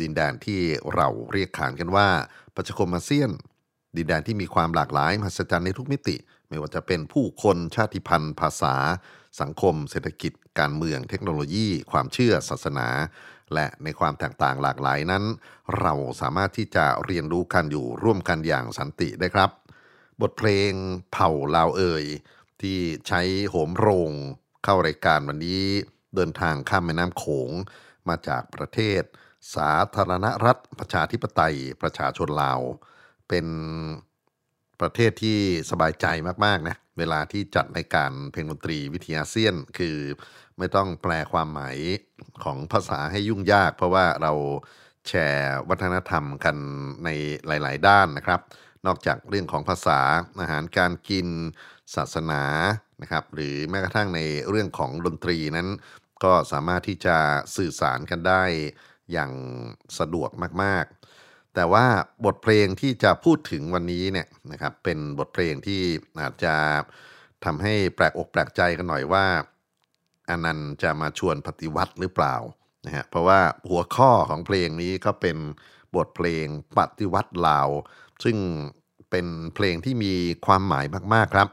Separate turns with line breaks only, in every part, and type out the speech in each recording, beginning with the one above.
ดินแดนที่เราเรียกขานกันว่าประชาคมอาเซียน ดินแดนที่มีความหลากหลายมหัศจรรย์ในทุกมิติ ไม่ว่าจะเป็นผู้คนชาติพันธุ์ ภาษา สังคม เศรษฐกิจ การเมือง เทคโนโลยี ความเชื่อศาสนา และในความแตกต่างหลากหลายนั้น เราสามารถที่จะเรียนรู้กันอยู่ร่วมกันอย่างสันติได้ครับ บทเพลงเผ่าลาวเอ่ยที่ใช้โหมโรงเข้ารายการวันนี้เดินทางข้ามแม่น้ำโขงมาจากประเทศ สาธารณรัฐประชาธิปไตยประชาชนลาว เป็นประเทศที่สบายใจมากๆนะเวลาที่จัดรายการเพลงดนตรีวิทยาเซียน คือไม่ต้องแปลความหมายของภาษาให้ยุ่งยาก เพราะว่าเราแชร์วัฒนธรรมกันในหลาย ๆ ด้านนะครับ นอกจากเรื่องของภาษาอาหารการกินศาสนานะครับ หรือแม้กระทั่งในเรื่องของดนตรีนั้น ก็สามารถที่จะสื่อสารกันได้ อย่างสะดวกมากๆ แต่ว่าบทเพลงที่จะพูดถึงวันนี้เนี่ยนะครับเป็นบทเพลงที่อาจจะทำให้แปลกอกแปลกใจกันหน่อยว่าอนันต์จะมาชวนปฏิวัติหรือเปล่านะฮะเพราะว่าหัวข้อของเพลงนี้ก็เป็นบทเพลงปฏิวัติลาว ซึ่งเป็นเพลงที่มีความหมายมากๆครับ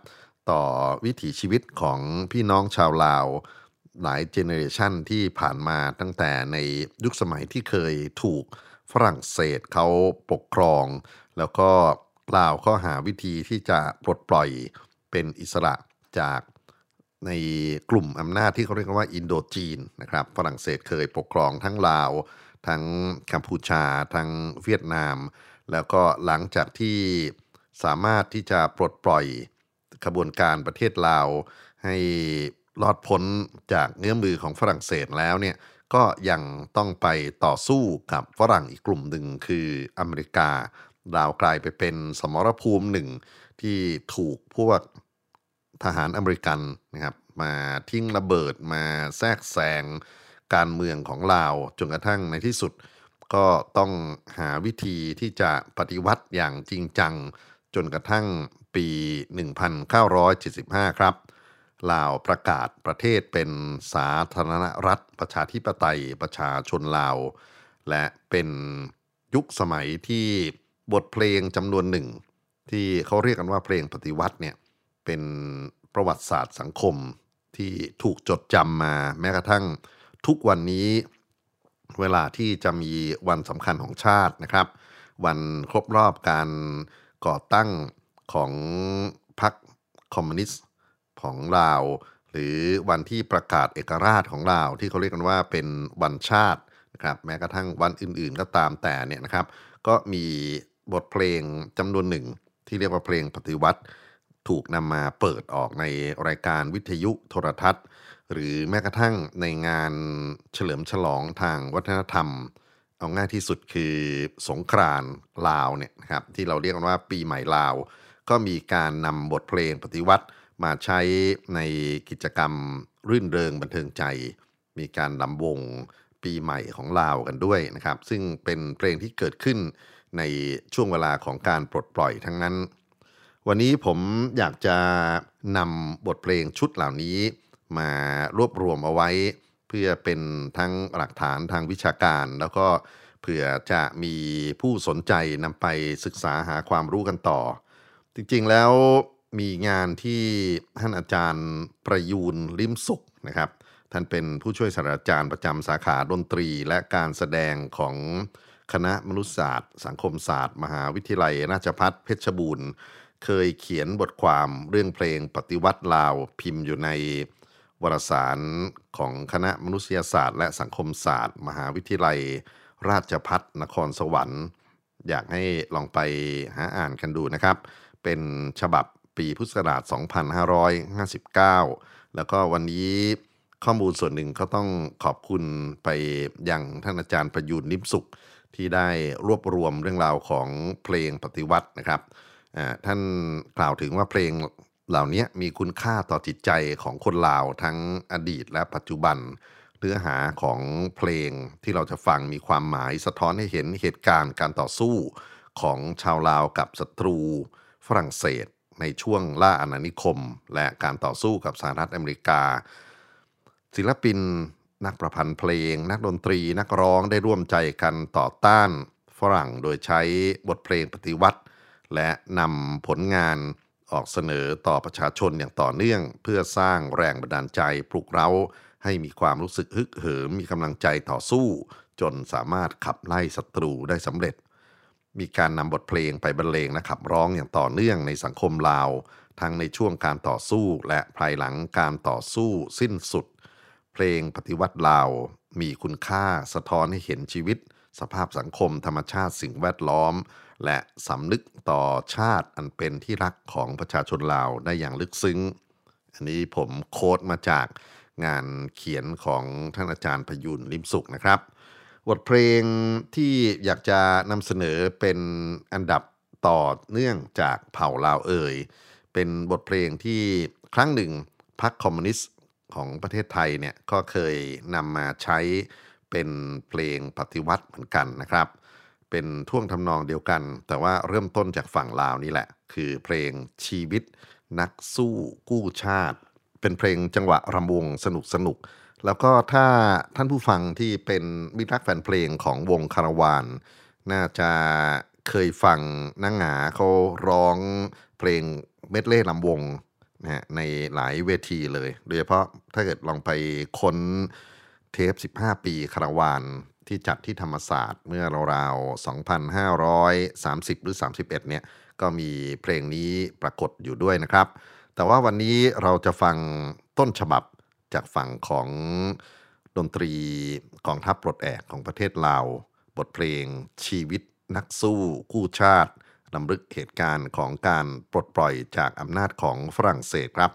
ต่อวิถีชีวิตของพี่น้องชาวลาว หลาย generation ที่ผ่านมาตั้งแต่ในยุคสมัยที่เคยถูกฝรั่งเศสเขาปกครอง แล้วก็ลาวก็หาวิธีที่จะปลดปล่อยเป็นอิสระจากในกลุ่มอำนาจที่เขาเรียกว่าอินโดจีนนะครับฝรั่งเศสเคยปกครองทั้งลาว ทั้งกัมพูชา ทั้งเวียดนาม แล้วก็หลังจากที่สามารถที่จะปลดปล่อยขบวนการประเทศลาวให้ รอดพ้นจากเงื้อมือของฝรั่งเศสแล้วเนี่ยก็ยังต้องไปต่อสู้กับฝรั่งอีกกลุ่มหนึ่งคืออเมริกาลาวกลายไปเป็นสมรภูมิหนึ่งที่ถูกพวกทหารอเมริกันนะครับมาทิ้งระเบิดมาแทรกแซงการเมืองของลาวจนกระทั่งในที่สุด ก็ต้องหาวิธีที่จะปฏิวัติอย่างจริงจัง จนกระทั่งปี 1975 ครับ ลาวประกาศประเทศเป็นสาธารณรัฐ ประชาธิปไตยประชาชนลาว และเป็นยุคสมัยที่บทเพลงจำนวนหนึ่ง ที่เขาเรียกกันว่าเพลงปฏิวัติเนี่ยเป็นประวัติศาสตร์สังคมที่ถูกจดจำมาแม้กระทั่งทุกวันนี้เวลาที่จะมีวันสำคัญของชาตินะครับ วันครบรอบการก่อตั้งของพรรคคอมมิวนิสต์ ของลาว หรือวันที่ประกาศเอกราชของลาว ที่เขาเรียกกันว่าเป็นวันชาตินะครับแม้กระทั่งวันอื่นๆก็ตามแต่เนี่ยนะครับ ก็มีบทเพลงจำนวนหนึ่ง ที่เรียกว่าเพลงปฏิวัติ ถูกนำมาเปิดออกในรายการวิทยุโทรทัศน์ หรือแม้กระทั่งในงานเฉลิมฉลองทางวัฒนธรรมเอาง่ายที่สุดคือสงกรานลาวเนี่ยนะครับที่เราเรียกกันว่าปีใหม่ลาว ก็มีการนำบทเพลงปฏิวัติ มาใช้ในกิจกรรมรื่นเริงบันเทิงใจ มีการลำวงปีใหม่ของลาวกันด้วยนะครับ ซึ่งเป็นเพลงที่เกิดขึ้นในช่วงเวลาของการปลดปล่อยทั้งนั้น วันนี้ผมอยากจะนำบทเพลงชุดเหล่านี้มารวบรวมเอาไว้ เพื่อเป็นทั้งหลักฐานทางวิชาการ แล้วก็เผื่อจะมีผู้สนใจนำไปศึกษาหาความรู้กันต่อ จริงๆแล้ว มีงานที่ท่านอาจารย์ประยูนลิมสุขนะครับ ท่านเป็นผู้ช่วยศาสตราจารย์ประจำสาขาดนตรีและการแสดงของคณะมนุษยศาสตร์ สังคมศาสตร์ มหาวิทยาลัย ราชภัฏเพชรบูรณ์ เคยเขียนบทความเรื่องเพลงปฏิวัติลาวพิมพ์อยู่ในวารสารของคณะมนุษยศาสตร์ และสังคมศาสตร์ มหาวิทยาลัย ราชพัฒนครสวรรค์ อยากให้ลองไปหาอ่านกันดูนะครับ เป็นฉบับ ปีพุทธศักราช 2559 แล้วก็วันนี้ข้อมูลส่วนหนึ่งเขาต้องขอบคุณไปยังท่านอาจารย์ประยูนนิมสุขที่ได้รวบรวมเรื่องราวของเพลงปฏิวัตินะครับท่านกล่าวถึงว่าเพลงเหล่านี้มีคุณค่าต่อจิตใจของคนลาวทั้งอดีตและปัจจุบัน เนื้อหาของเพลงที่เราจะฟังมีความหมายสะท้อนให้เห็นเหตุการณ์การต่อสู้ของชาวลาวกับศัตรูฝรั่งเศส ในช่วงล่าอาณานิคม และการต่อสู้กับสหรัฐอเมริกา ศิลปินนักประพันธ์เพลง นักดนตรีนักร้องได้ร่วมใจกันต่อต้านฝรั่งโดยใช้บทเพลงปฏิวัติ และนำผลงานออกเสนอต่อประชาชนอย่างต่อเนื่อง เพื่อสร้างแรงบันดาลใจปลุกเร้า ให้มีความรู้สึกฮึกเหิมมีกำลังใจต่อสู้ จนสามารถขับไล่ศัตรูได้สำเร็จ มีการนำบทเพลงไปบรรเลงและขับร้องอย่างต่อเนื่องในสังคมลาว ทั้งในช่วงการต่อสู้และภายหลังการต่อสู้สิ้นสุด เพลงปฏิวัติลาว มีคุณค่าสะท้อนให้เห็นชีวิต สภาพสังคมธรรมชาติสิ่งแวดล้อม และสำนึกต่อชาติอันเป็นที่รักของประชาชนลาวได้อย่างลึกซึ้ง อันนี้ผมโค้ดมาจากงานเขียนของท่านอาจารย์พยุนลิมสุขนะครับ บทเพลงที่อยากจะนำเสนอเป็นอันดับต่อเนื่องจากเผ่าลาวเอ่ย เป็นบทเพลงที่ครั้งหนึ่งพรรคคอมมิวนิสต์ของประเทศไทยเนี่ยก็เคยนำมาใช้เป็นเพลงปฏิวัติเหมือนกันนะครับ เป็นท่วงทำนองเดียวกัน แต่ว่าเริ่มต้นจากฝั่งลาวนี่แหละ คือเพลงชีวิตนักสู้กู้ชาติ เป็นเพลงจังหวะรำวงสนุกสนุก แล้วก็ถ้าท่านผู้ฟังที่เป็นมิตรรักแฟนเพลงของวงคาราวาน น่าจะเคยฟังนางหงาเขาร้องเพลงเมดเล่ลำวงนะฮะในหลายเวทีเลย โดยเฉพาะถ้าเกิดลองไปค้นเทป 15 ปีคาราวานที่จัดที่ธรรมศาสตร์เมื่อราวๆ 2,530 หรือ 31 เนี่ย ก็มีเพลงนี้ปรากฏอยู่ด้วยนะครับ แต่ว่าวันนี้เราจะฟังต้นฉบับ จากฝั่งของดนตรีกองทัพปลดแอกของประเทศลาว บทเพลงชีวิตนักสู้กู้ชาติลำลึกเหตุการณ์ของการปลดปล่อยจากอำนาจของฝรั่งเศ
สครับ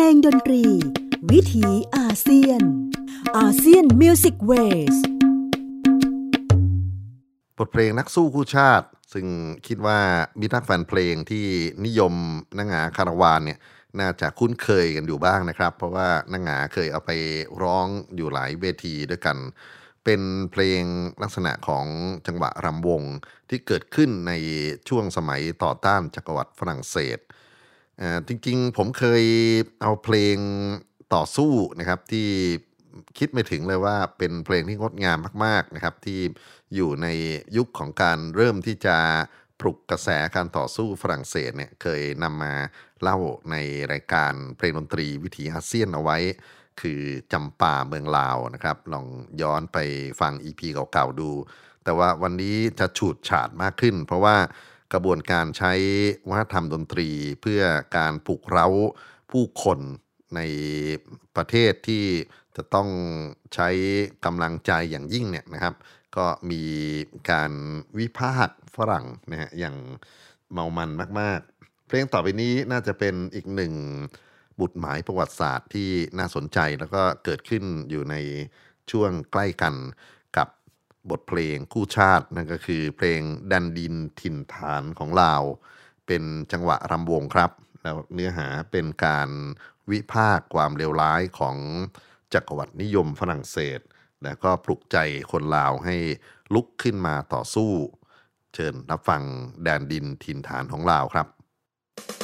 เพลงด
นตรี วิถีอาเซียน ASEAN Music Ways
บทเพลงนักสู้กู้ชาติ ซึ่งคิดว่ามิตรรักแฟนเพลงที่นิยมน้าหงาคาราวานเนี่ยน่าจะคุ้นเคยกันอยู่บ้างนะครับ เพราะว่าน้าหงาเคยเอาไปร้องอยู่หลายเวทีด้วยกัน เป็นเพลงลักษณะของจังหวะรำวงที่เกิดขึ้นในช่วงสมัยต่อต้านจักรวรรดิฝรั่งเศส จริงๆ ผมเคยเอาเพลงต่อสู้นะครับที่คิดไม่ถึงเลยว่าเป็นเพลงที่งดงามมากๆนะครับที่อยู่ในยุคของการเริ่มที่จะปลุกกระแสการต่อสู้ฝรั่งเศสเนี่ยเคยนำมาเล่าในรายการเพลงดนตรีวิถีอาเซียนเอาไว้ คือจำป่าเมืองลาวนะครับลองย้อนไปฟัง EP เก่าๆดู แต่ว่าวันนี้จะฉูดฉาดมากขึ้น เพราะว่า กระบวนการใช้วัฒนธรรมดนตรีเพื่อการปลุกเร้าผู้คนในประเทศที่จะต้องใช้กำลังใจอย่างยิ่งเนี่ยนะครับ ก็มีการวิพากษ์ฝรั่งนะฮะอย่างเมามันมาก ๆ เพลงต่อไปนี้น่าจะเป็นอีกหนึ่งบุตรหมายประวัติศาสตร์ที่น่าสนใจแล้วก็เกิดขึ้นอยู่ในช่วงใกล้กัน บทเพลงคู่ชาตินั่นก็คือเพลงดันดินถิ่นฐานของลาว เป็นจังหวะรำวงครับ แล้วเนื้อหาเป็นการวิพากษ์ความเลวร้ายของจักรวรรดินิยมฝรั่งเศส แล้วก็ปลุกใจคนลาวให้ลุกขึ้นมาต่อสู้ เชิญรับฟังแดนดินถิ่นฐานของลาวค
รับแ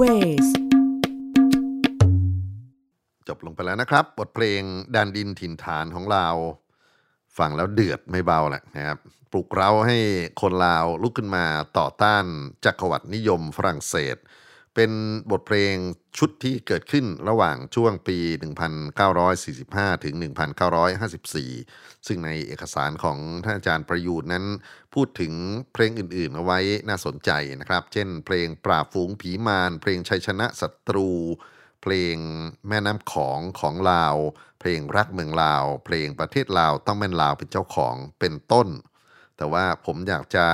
Ways จ
บลงไปแล้วนะครับ บทเพลงดันดินถิ่นฐานของเราฟังแล้วเดือดไม่เบาแหละนะครับ ปลุกเร้าให้คนลาวลุกขึ้นมาต่อต้านจักรวรรดินิยมฝรั่งเศส เป็นบทเพลง ชุดที่เกิดขึ้นระหว่างช่วงปี 1945 ถึง 1954 ซึ่งในเอกสารของท่านอาจารย์ประยูนนั้น พูดถึงเพลงอื่นๆ เอาไว้น่าสนใจนะครับ เช่น เพลงปราบฝูงผีมาร เพลงชัยชนะศัตรู เพลงแม่น้ำของของลาว เพลงรักเมืองลาว เพลงประเทศลาวต้องเป็นลาวเป็นเจ้าของเป็นต้น แต่ว่าผมอยากจะ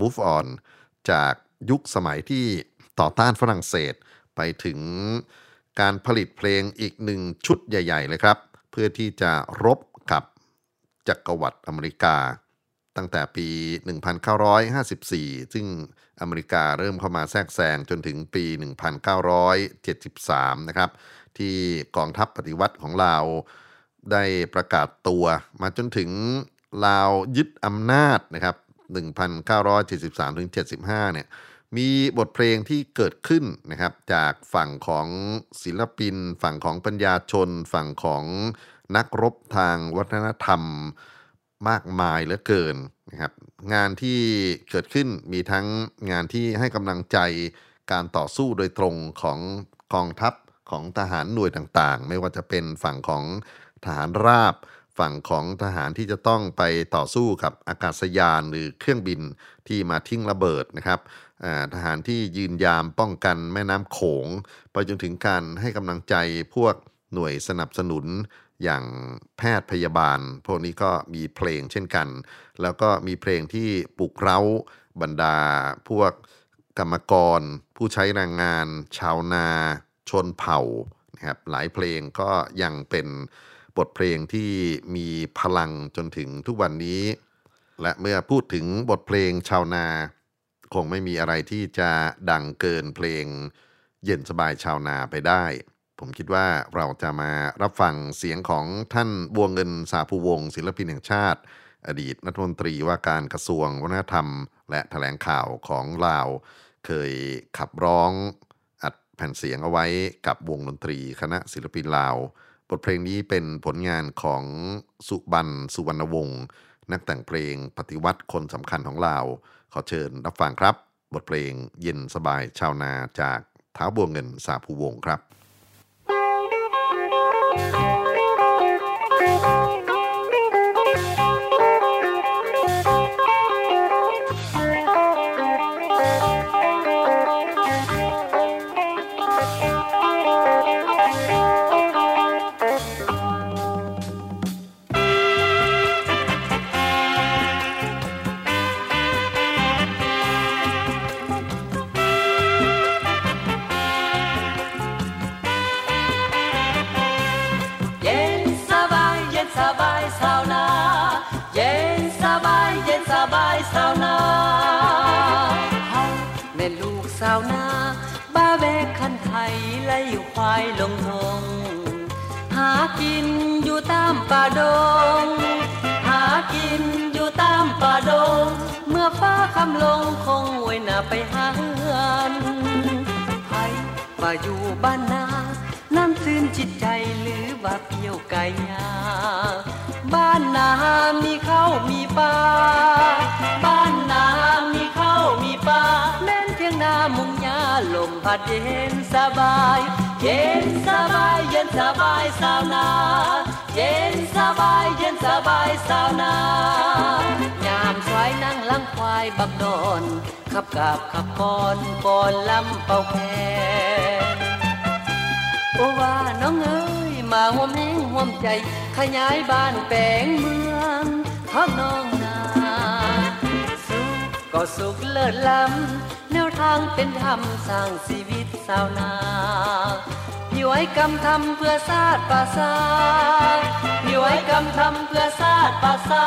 move on จากยุคสมัยที่ต่อต้านฝรั่งเศส ไปถึงการผลิตเพลงอีกหนึ่งชุดใหญ่ ๆ เลยครับ เพื่อที่จะรบกับจักรวรรดิอเมริกา ตั้งแต่ปี 1954 ซึ่งอเมริกาเริ่มเข้ามาแทรกแซงจนถึงปี 1973 นะครับ ที่กองทัพปฏิวัติของลาได้ประกาศตัวมาจนถึงลาวยึดอำนาจนะครับ 1973-75 เนี่ย มีบทเพลงที่เกิดขึ้นนะครับ จากฝั่งของศิลปิน ฝั่งของปัญญาชน ฝั่งของนักรบทางวัฒนธรรมมากมายเหลือเกินนะครับ งานที่เกิดขึ้นมีทั้งงานที่ให้กำลังใจการต่อสู้โดยตรงของกองทัพของทหารหน่วยต่างๆ ไม่ว่าจะเป็นฝั่งของทหารราบ ฝั่งของทหารที่จะต้องไปต่อสู้กับอากาศยานหรือเครื่องบินที่มาทิ้งระเบิดนะครับทหารที่ยืนยามป้องกันแม่น้ำโขง ไปจนถึงการให้กำลังใจพวกหน่วยสนับสนุนอย่างแพทย์พยาบาล พวกนี้ก็มีเพลงเช่นกัน แล้วก็มีเพลงที่ปลุกเร้าบรรดา พวกกรรมกร ผู้ใช้แรงงาน ชาวนา ชนเผ่านะครับหลายเพลงก็ยังเป็น บทเพลงที่มีพลังจนถึงทุกวันนี้ และเมื่อพูดถึงบทเพลงชาวนา คงไม่มีอะไรที่จะดังเกินเพลง เย็นสบายชาวนาไปได้ ผมคิดว่าเราจะมารับฟังเสียงของท่านบัวเงินสาภูวงศิลปินแห่งชาติ อดีตรัฐมนตรีว่าการกระทรวงวัฒนธรรม และแถลงข่าวของลาว เคยขับร้องอัดแผ่นเสียงเอาไว้กับวงดนตรีคณะศิลปินลาว ทเพลงนี้เป็นผลงานของสุบันสุวรรณวงศ์นักแต่งเพลงปฏิวัติคนสำคัญของลาว ขอเชิญรับฟังครับ บทเพลงเย็นสบายชาวนาจากเท้าบัวเงินสาภูวงศ์ครับ
ป่าดง หากินอยู่ตามป่าดง เมื่อฟ้าคำลงคงไว้หน้าไปหาเฮือนไผมาอยู่บ้านนาน้ำซื่นจิตใจหรือว่าเปรี้ยวไก่ยาบ้านนามีข้าวมีปลาบ้านนามีข้าวมีปลาแม่นเพียงนามุงยาลมพัดเย็นสบาย เย็นสบายเย็นสบายสาวนา เย็นสบายเย็นสบายสาวนายามสวยนั่งลังควายบักดอนขับกับขับกอนก่อนลำเป่าแคนโอว่าน้องเอ้ยมาห่วมแห้งห่วมใจ ขยายบ้านแปลงเมืองทอดน้องนาสุขก็สุขเลิศล้ำแนวทางเป็นธรรมสร้างชีวิตสาวนา พี่ไว้กำทำเพื่อชาติปราสาทพี่ไว้กำทำเพื่อชาติปราสา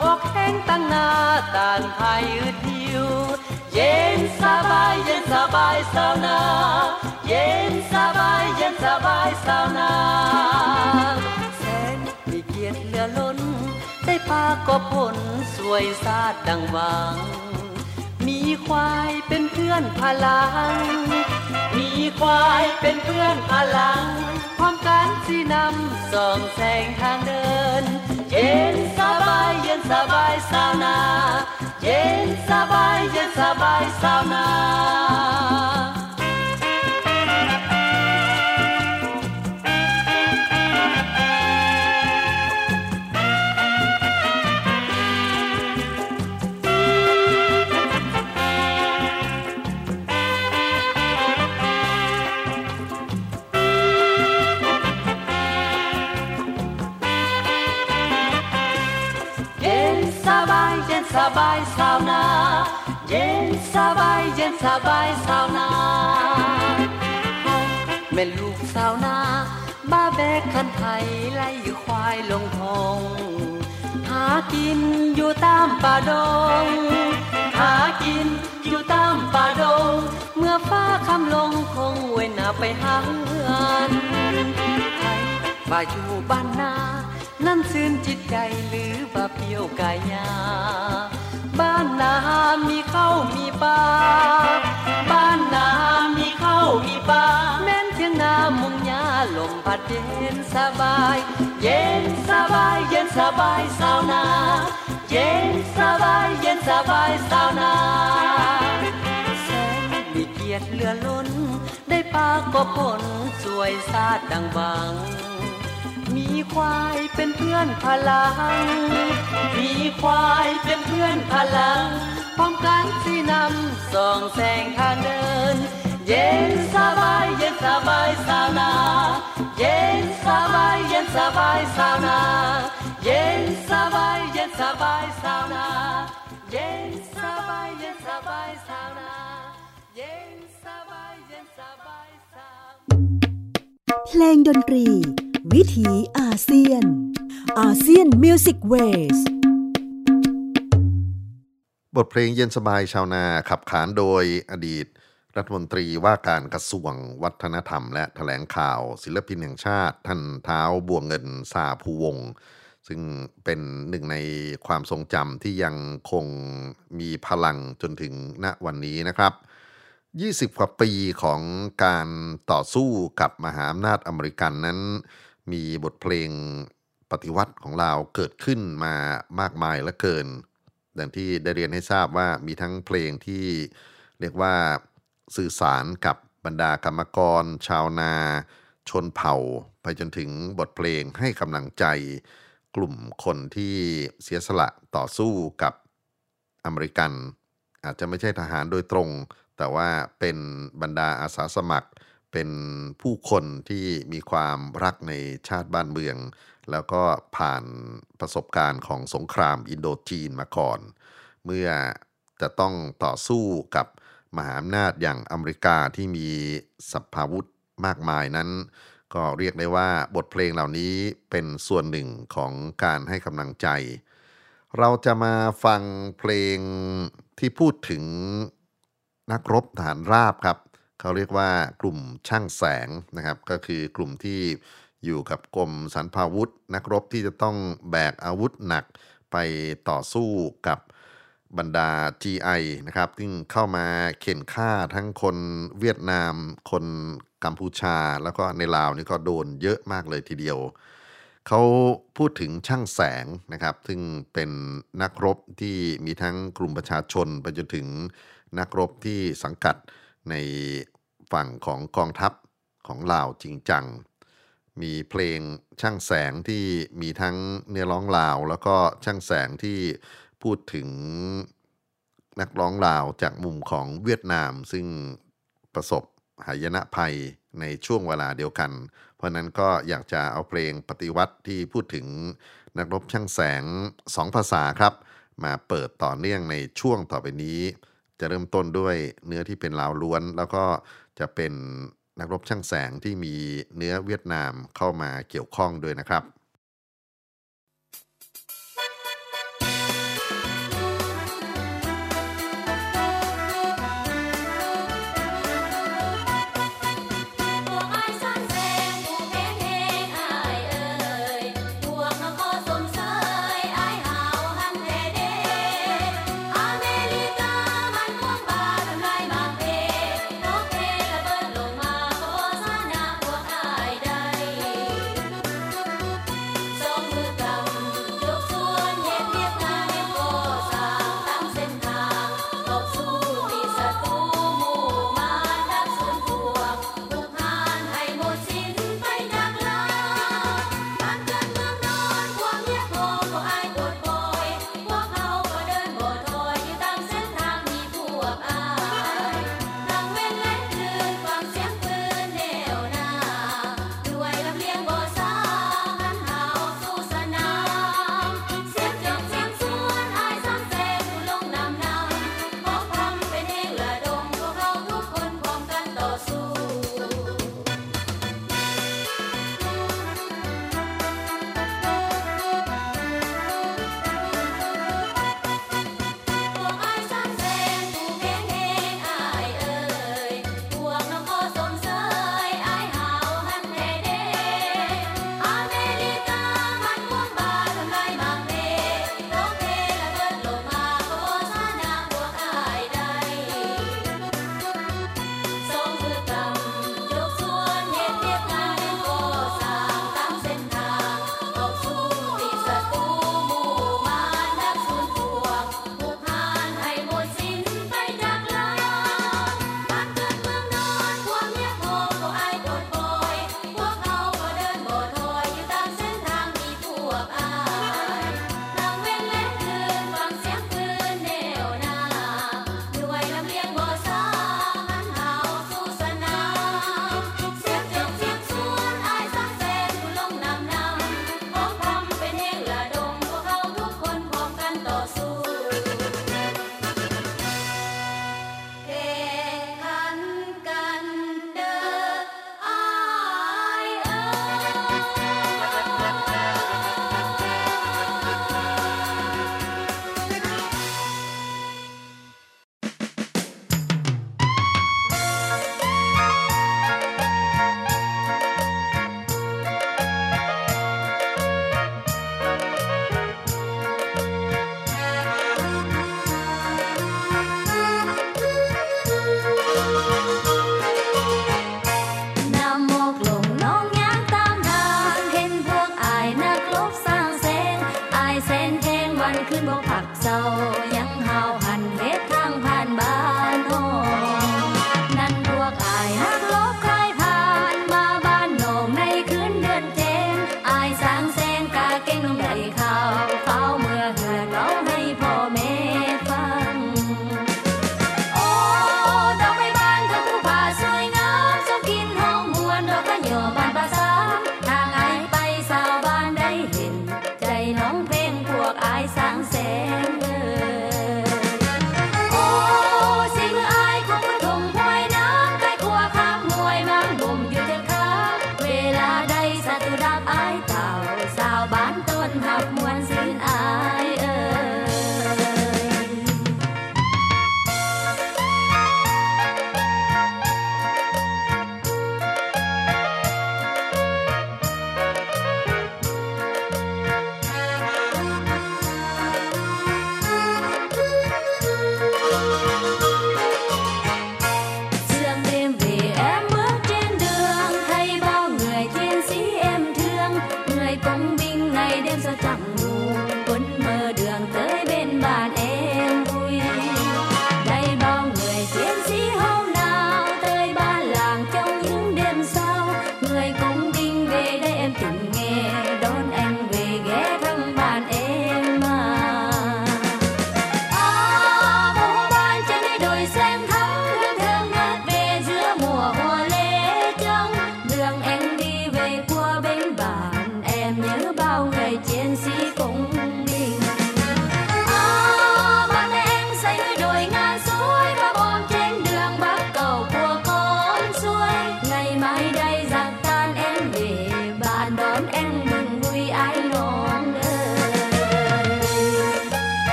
ทอกแห้งตั้งหนาต่างภายอืดหิว เย็นสบายเย็นสบายสาวนา เย็นสบายเย็นสบายสาวนาแสนมีเกียรติเหลือล้น ได้ปากก็ผลสวยซาดดังหวัง มีควายเป็นเพื่อนพลัง มีควายเป็นเพื่อนพลัง ความการสีนำส่องแสงทางเดิน เย็นสบายเย็นสบายสาวนา เย็นสบายเย็นสบายสาวนา สบายสาวนาเย็นสบายเย็นสบายสาวนาเฮาแม่ลูกสาวนาบ้าแบกคันไทยไนอยู่ตามป่าดงหากินอยู่ตามป่าดงเมื่อฟ้าคำลงคงเว้นหน้าไปหาเฮือนไทยว่าอยู่บ้านนานั่นซื่นจิตใจหรือว่าเพียวกายา บ้านนามีข้าวมีปลา บ้านนามีข้าวมีปลา แม่นเทียงนามุงยาลมพัดเย็นสบาย เย็นสบาย เย็นสบายสาวนา เย็นสบาย เย็นสบายสาวนาแสนมีเกียรติเหลือล้น ได้ปลาก็ผลสวยซาดดังบัง มีควายเป็นเพื่อนพลัง มีควายเป็นเพื่อนพลัง พร้อมกันสีนำส่องแสงทางเดิน เย็นสบายเย็นสบายสาวนา เย็นสบายเย็นสบายสาวนา เย็นสบายเย็นสบายสาวนา เย็นสบายเย็นสบายสาวนา เย็นสบายเย็นสบายสาว
เพลงดนตรี วิถีอาเซียน ASEAN Music Ways
บทเพลงเย็นสบายชาวนาขับขานโดยอดีต รัฐมนตรีว่าการกระทรวงวัฒนธรรม และแถลงข่าวศิลปินแห่งชาติท่านเท้าบวงเงินสาภูวงศ์ซึ่งเป็นหนึ่งในความทรงจำที่ยังคงมีพลังจนถึงณวันนี้นะครับ 20 กว่าปีของการต่อสู้กับมหาอำนาจอเมริกันนั้น มีบทเพลงปฏิวัติของเราเกิดขึ้นมามากมายเหลือเกิน ดังที่ได้เรียนให้ทราบว่ามีทั้งเพลงที่เรียกว่าสื่อสารกับบรรดากรรมกร ชาวนา ชนเผ่า ไปจนถึงบทเพลงให้กำลังใจ กลุ่มคนที่เสียสละต่อสู้กับอเมริกัน อาจจะไม่ใช่ทหารโดยตรง แต่ว่าเป็นบรรดาอาสาสมัคร เป็นผู้คนที่มีความรักในชาติบ้านเมือง แล้วก็ผ่านประสบการณ์ของสงครามอินโดจีนมาก่อน เมื่อจะต้องต่อสู้กับมหาอำนาจอย่างอเมริกาที่มีสัพพาวุธมากมายนั้น ก็เรียกได้ว่าบทเพลงเหล่านี้เป็นส่วนหนึ่งของการให้กำลังใจ เราจะมาฟังเพลงที่พูดถึงนักรบฐานราบครับ เขาเรียกว่ากลุ่มช่างแสงนะครับ ก็คือกลุ่มที่อยู่กับกรมสรรพาวุธ นักรบที่จะต้องแบกอาวุธหนักไปต่อสู้กับบรรดา GI นะครับที่งเข้ามาเข็นฆ่าทั้งคนเวียดนาม คนกัมพูชา แล้วก็ในลาวนี่ก็โดนเยอะมากเลยทีเดียว เขาพูดถึงช่างแสงนะครับ ซึ่งเป็นนักรบที่มีทั้งกลุ่มประชาชนไปจนถึงนักรบที่สังกัดใน ฝั่งของกองทัพของลาวจริงจัง มีเพลงช่างแสงที่มีทั้งเนื้อร้องลาว แล้วก็ช่างแสงที่พูดถึงนักร้องลาวจากมุมของเวียดนาม ซึ่งประสบหายนะภัยในช่วงเวลาเดียวกัน เพราะนั้นก็อยากจะเอาเพลงปฏิวัติที่พูดถึงนักรบช่างแสงสองภาษาครับ มาเปิดต่อเนื่องในช่วงต่อไปนี้ จะเริ่มต้นด้วยเนื้อที่เป็นลาวล้วน แล้วก็ จะเป็นนักรบช่างแสงที่มีเนื้อเวียดนามเข้ามาเกี่ยวข้องด้วยนะค
รับ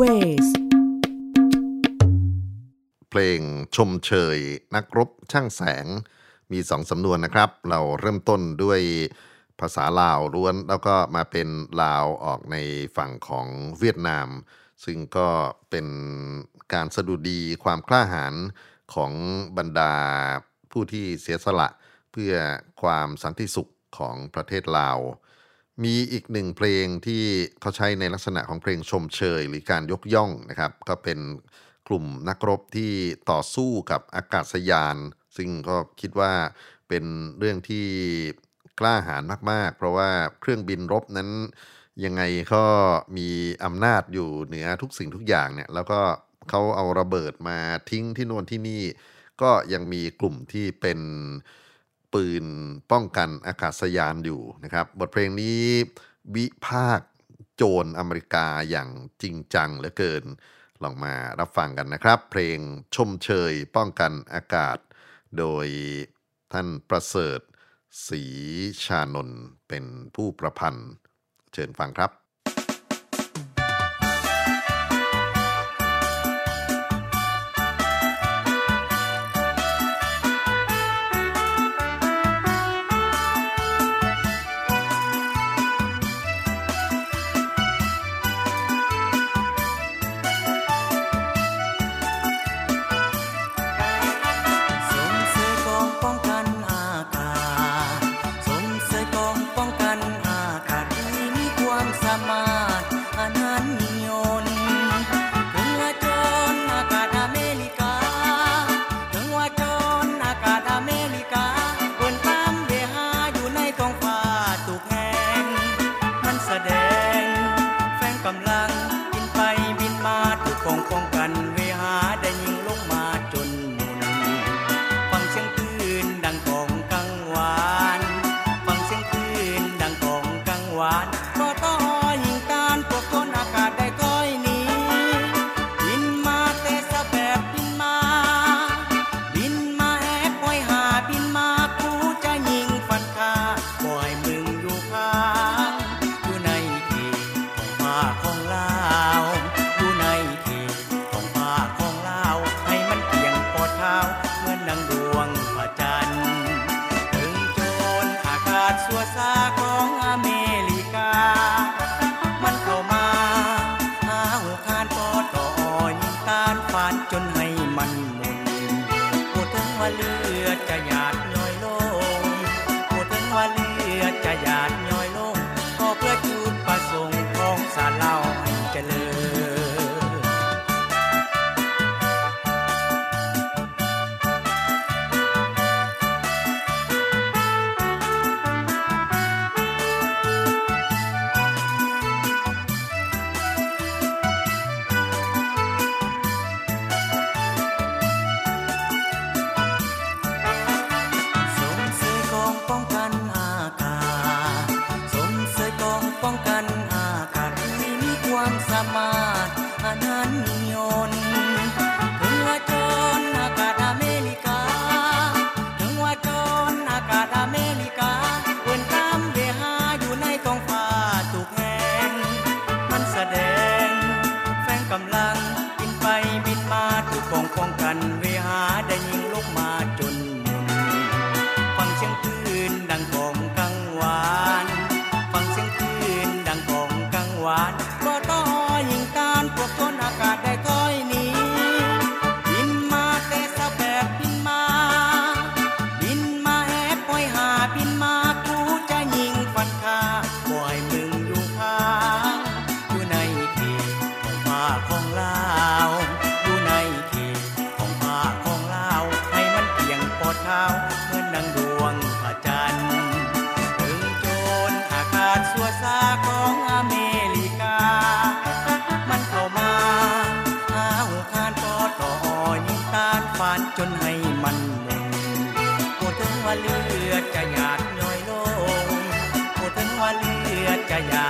Music Ways เพลง
ชมเชย นักรบช่างแสงมีสองสำนวนนะครับ เราเริ่มต้นด้วยภาษาลาวล้วนแล้วก็มาเป็นลาวออกในฝั่งของเวียดนาม ซึ่งก็เป็นการสดุดีความกล้าหาญของบรรดาผู้ที่เสียสละ เพื่อความสันติสุขของประเทศลาว มีอีกหนึ่งเพลงที่เขาใช้ในลักษณะของเพลงชมเชยหรือการยกย่องนะครับ ก็เป็นกลุ่มนักรบที่ต่อสู้กับอากาศยาน ซึ่งก็คิดว่าเป็นเรื่องที่กล้าหาญมาก ๆ เพราะว่าเครื่องบินรบนั้นยังไงก็มีอำนาจอยู่เหนือทุกสิ่งทุกอย่างเนี่ยแล้วก็เขาเอาระเบิดมาทิ้งที่โน่นที่นี่ ก็ยังมีกลุ่มที่เป็น ปืนป้องกันอากาศยานอยู่นะครับ บทเพลงนี้วิพากโจรอเมริกาอย่างจริงจังเหลือเกิน ลองมารับฟังกันนะครับ เพลงชมเชยป้องกันอากาศ โดยท่านประเสริฐศรีชานนท์เป็นผู้ประพันธ์ เชิญฟังครับ
อ
ด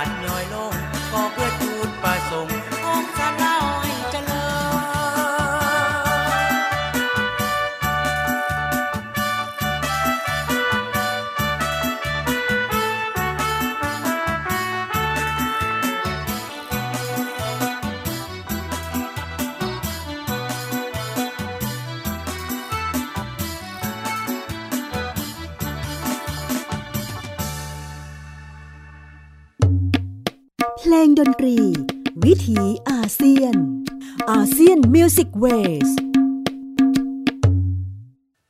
Music Ways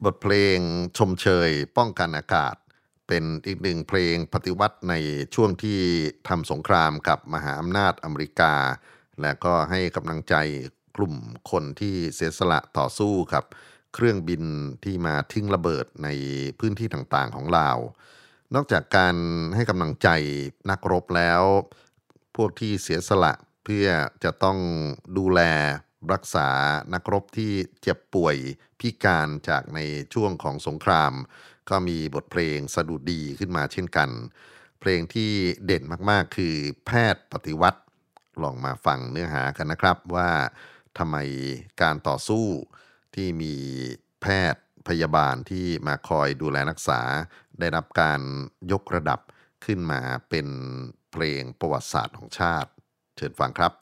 บทเพลงชมเชยป้องกันอากาศ เป็นอีกหนึ่งเพลงปฏิวัติในช่วงที่ทำสงครามกับมหาอำนาจอเมริกา และก็ให้กำลังใจกลุ่มคนที่เสียสละต่อสู้กับ เครื่องบินที่มาทิ้งระเบิดในพื้นที่ต่างๆของลาว นอกจากการให้กำลังใจนักรบแล้ว พวกที่เสียสละเพื่อจะต้องดูแล รักษานักรบที่เจ็บป่วยพิการจากในช่วงของสงคราม ก็มีบทเพลงสะดุดีขึ้นมาเช่นกัน เพลงที่เด่นมากๆ คือแพทย์ปฏิวัติ ลองมาฟังเนื้อหากันนะครับว่าทำไมการต่อสู้ที่มีแพทย์พยาบาลที่มาคอยดูแลรักษา ได้รับการยกระดับขึ้นมาเป็นเพลงประวัติศาสตร์ของชาติ เชิญฟังครับ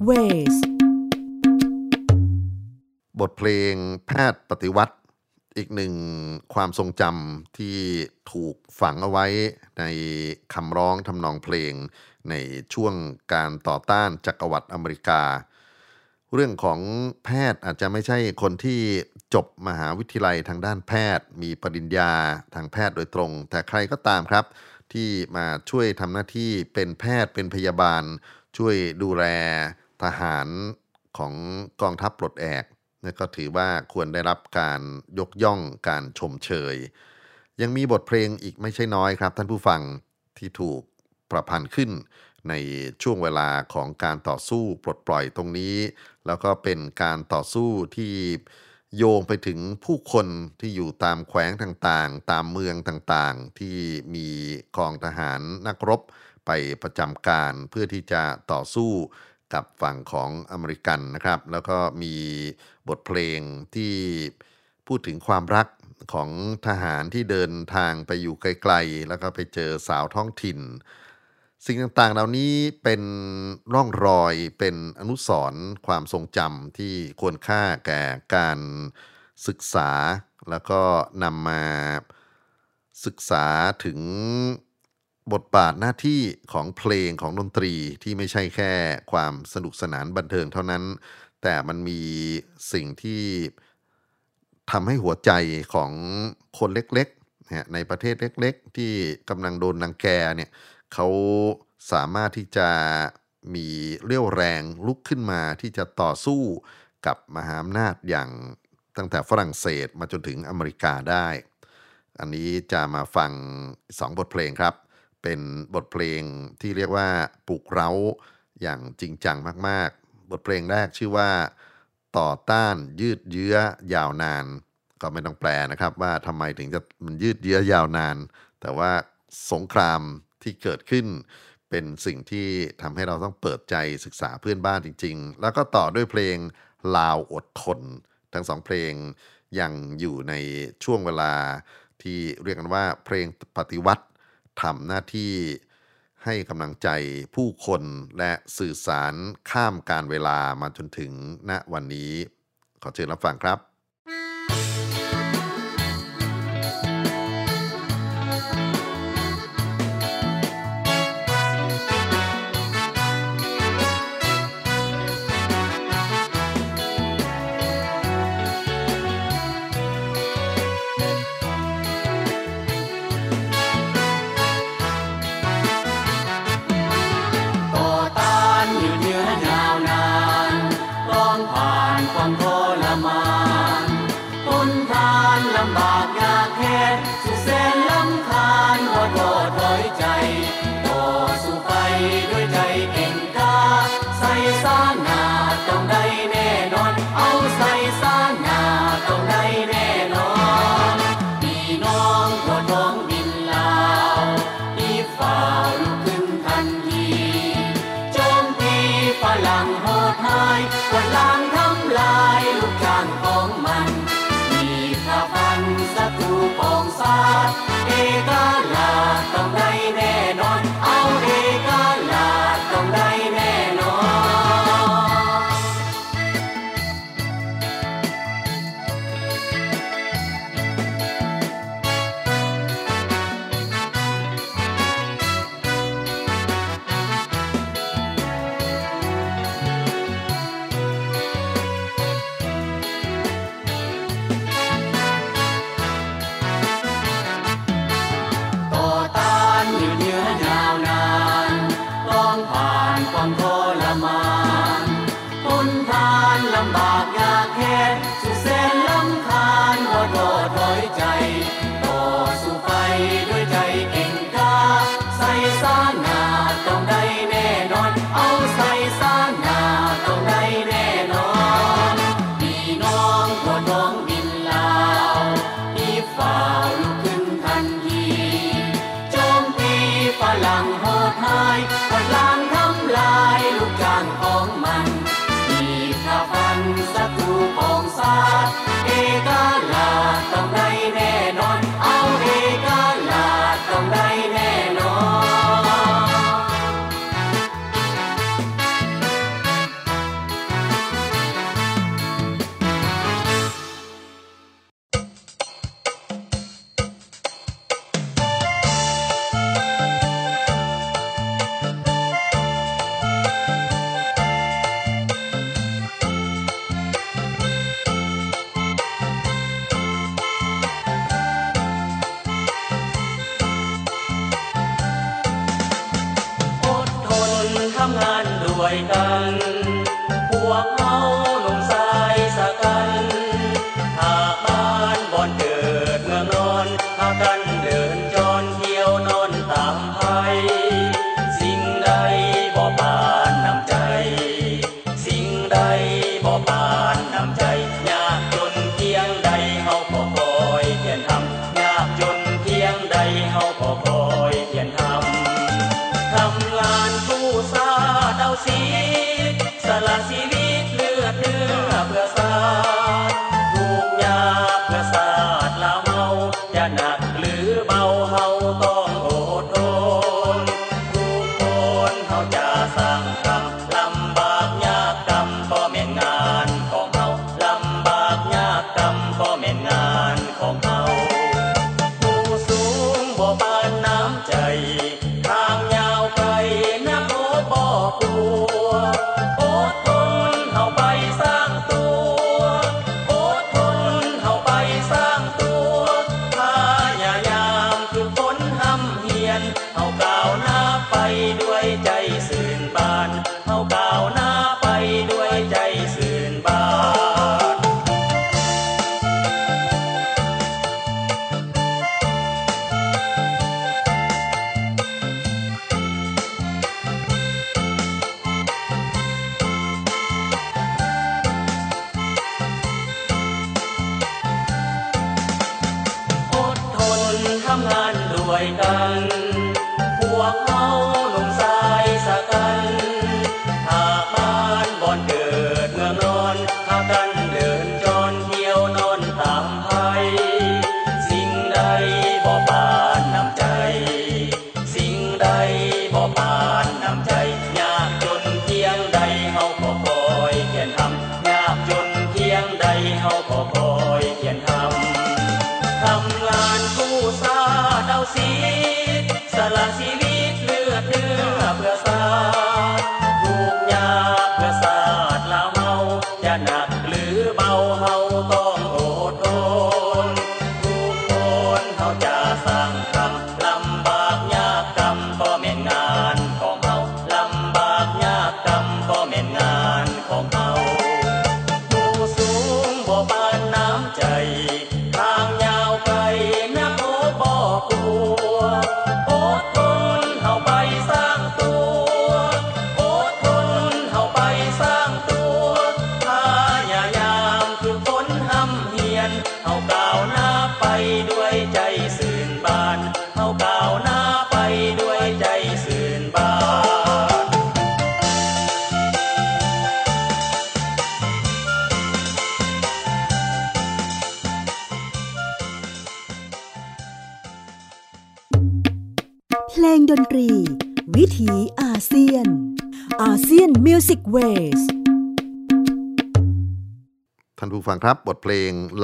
Music Ways
บทเพลงแพทย์ปฏิวัติ อีกหนึ่งความทรงจำที่ถูกฝังเอาไว้ในคำร้องทำนองเพลงในช่วงการต่อต้านจักรวรรดิอเมริกา เรื่องของแพทย์อาจจะไม่ใช่คนที่จบมหาวิทยาลัยทางด้านแพทย์ มีปริญญาทางแพทย์โดยตรง แต่ใครก็ตามครับ ที่มาช่วยทำหน้าที่เป็นแพทย์เป็นพยาบาล ช่วยดูแล ทหารของกองทัพปลดแอกนั่ก็ถือว่าควรได้รับการยกย่องการชมเชย ยังมีบทเพลงอีกไม่ใช่น้อยครับ ท่านผู้ฟังที่ถูกประพันธ์ขึ้นในช่วงเวลาของการต่อสู้ปลดปล่อยตรงนี้ แล้วก็เป็นการต่อสู้ที่โยงไปถึงผู้คนที่อยู่ตามแขวงต่างๆ ตามเมืองต่างๆ ที่มีกองทหารนักรบไปประจำการเพื่อที่จะต่อสู้ กับฝั่งของอเมริกันนะครับ แล้วก็มีบทเพลงที่พูดถึงความรักของทหารที่เดินทางไปอยู่ไกลๆ แล้วก็ไปเจอสาวท้องถิ่น สิ่งต่างๆ เหล่านี้เป็นร่องรอยเป็นอนุสรณ์ความทรงจำที่ควรค่าแก่การศึกษา แล้วก็นำมาศึกษาถึง บทบาทหน้าที่ของเพลงของดนตรีที่ไม่ใช่แค่ความสนุกสนานบันเทิงเท่านั้น แต่มันมีสิ่งที่ทำให้หัวใจของคนเล็กๆในประเทศเล็ก ๆ ที่กำลังโดนนังแกเนี่ยเขาสามารถที่จะมีเรี่ยวแรงลุกขึ้นมาที่จะต่อสู้กับมหาอำนาจอย่างตั้งแต่ฝรั่งเศสมาจนถึงอเมริกาได้ อันนี้จะมาฟังสองบทเพลงครับ เป็นบทเพลงที่เรียกว่าปลุกเร้าอย่างจริงจังมาก ๆ บทเพลงแรกชื่อว่า ต่อต้านยืดเยื้อยาวนาน ก็ไม่ต้องแปลนะครับว่าทำไมถึงจะมันยืดเยื้อยาวนาน แต่ว่าสงครามที่เกิดขึ้น เป็นสิ่งที่ทำให้เราต้องเปิดใจศึกษาเพื่อนบ้านจริง ๆ แล้วก็ต่อด้วยเพลงลาวอดทน ทั้งสองเพลงยังอยู่ในช่วงเวลาที่เรียกกันว่าเพลงปฏิวัติ ทำหน้าที่ให้กำลังใจผู้คนและสื่อสารข้ามการเวลามาจนถึงณวัน
นี้ ขอเชิญรั
บ
ฟังครับ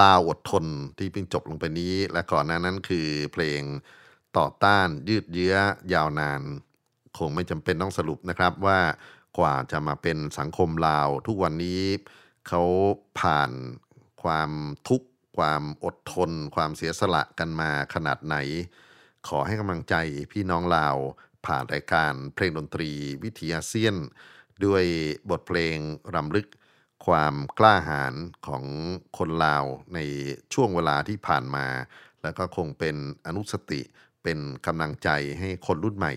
ลาวอดทนที่เพิ่งจบลงไปนี้ และก่อนหน้านั้นคือเพลงต่อต้านยืดเยื้อยาวนาน คงไม่จำเป็นต้องสรุปนะครับว่ากว่าจะมาเป็นสังคมลาวทุกวันนี้เขาผ่านความทุกข์ความอดทน ความเสียสละกันมาขนาดไหน ขอให้กำลังใจพี่น้องลาว ผ่านรายการเพลงดนตรีวิถีอาเซียน ด้วยบทเพลงรำลึก ความกล้าหาญของคนลาวในช่วงเวลาที่ผ่านมา แล้วก็คงเป็นอนุสติเป็นกำลังใจให้คนรุ่นใหม่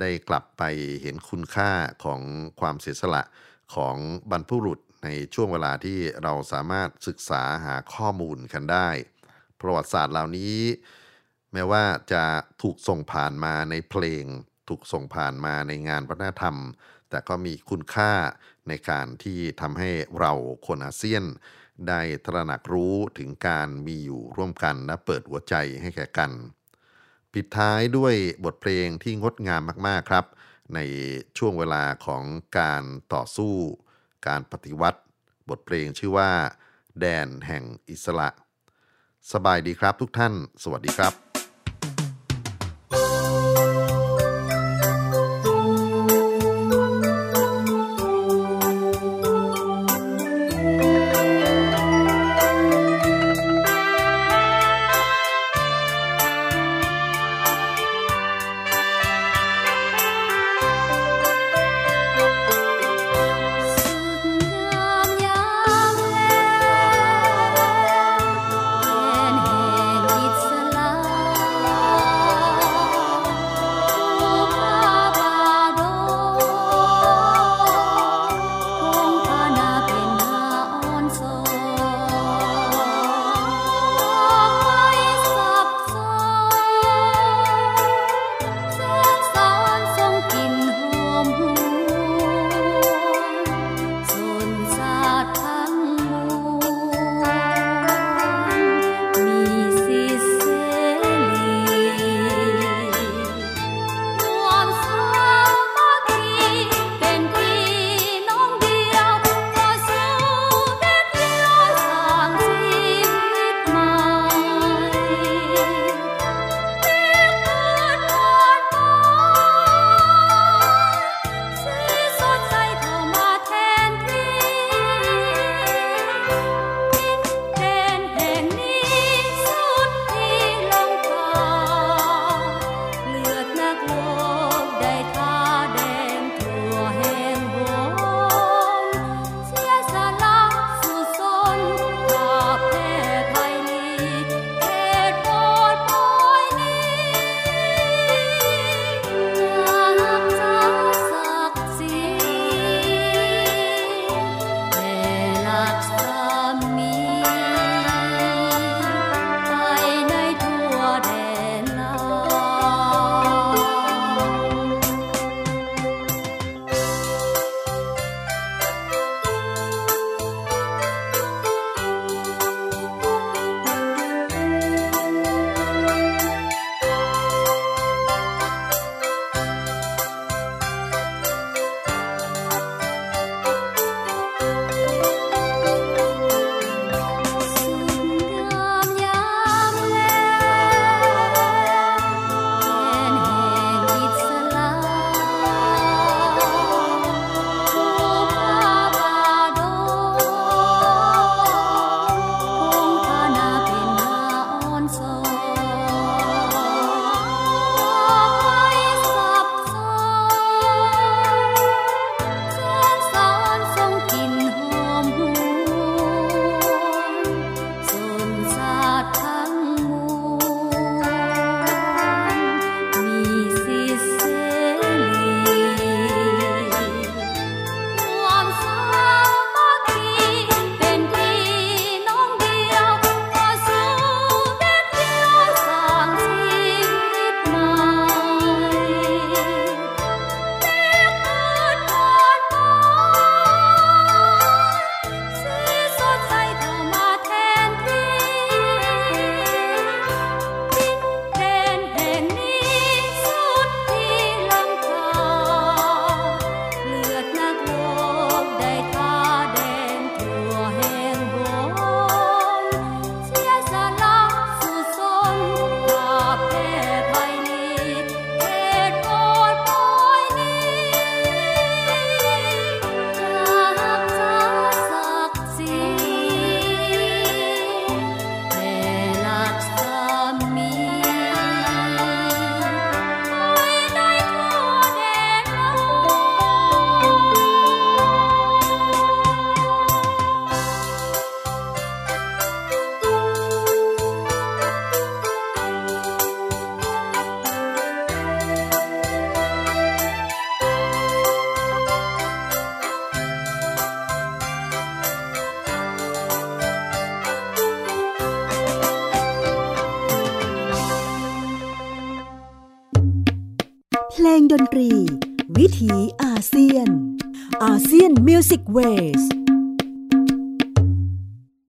ได้กลับไปเห็นคุณค่าของความเสียสละของบรรพบุรุษในช่วงเวลาที่เราสามารถศึกษาหาข้อมูลกันได้ ประวัติศาสตร์เหล่านี้ แม้ว่าจะถูกส่งผ่านมาในเพลง ถูกส่งผ่านมาในงานวัฒนธรรม แต่ก็มีคุณค่า ในการที่ทำให้เราคนอาเซียน ได้ตระหนักรู้ถึงการมีอยู่ร่วมกันและเปิดหัวใจให้แก่กัน ปิดท้ายด้วยบทเพลงที่งดงามมากๆครับ ในช่วงเวลาของการต่อสู้ การปฏิวัติ บทเพลงชื่อว่า แดนแห่งอิสระ สบายดีครับทุกท่าน สวัสดีครับ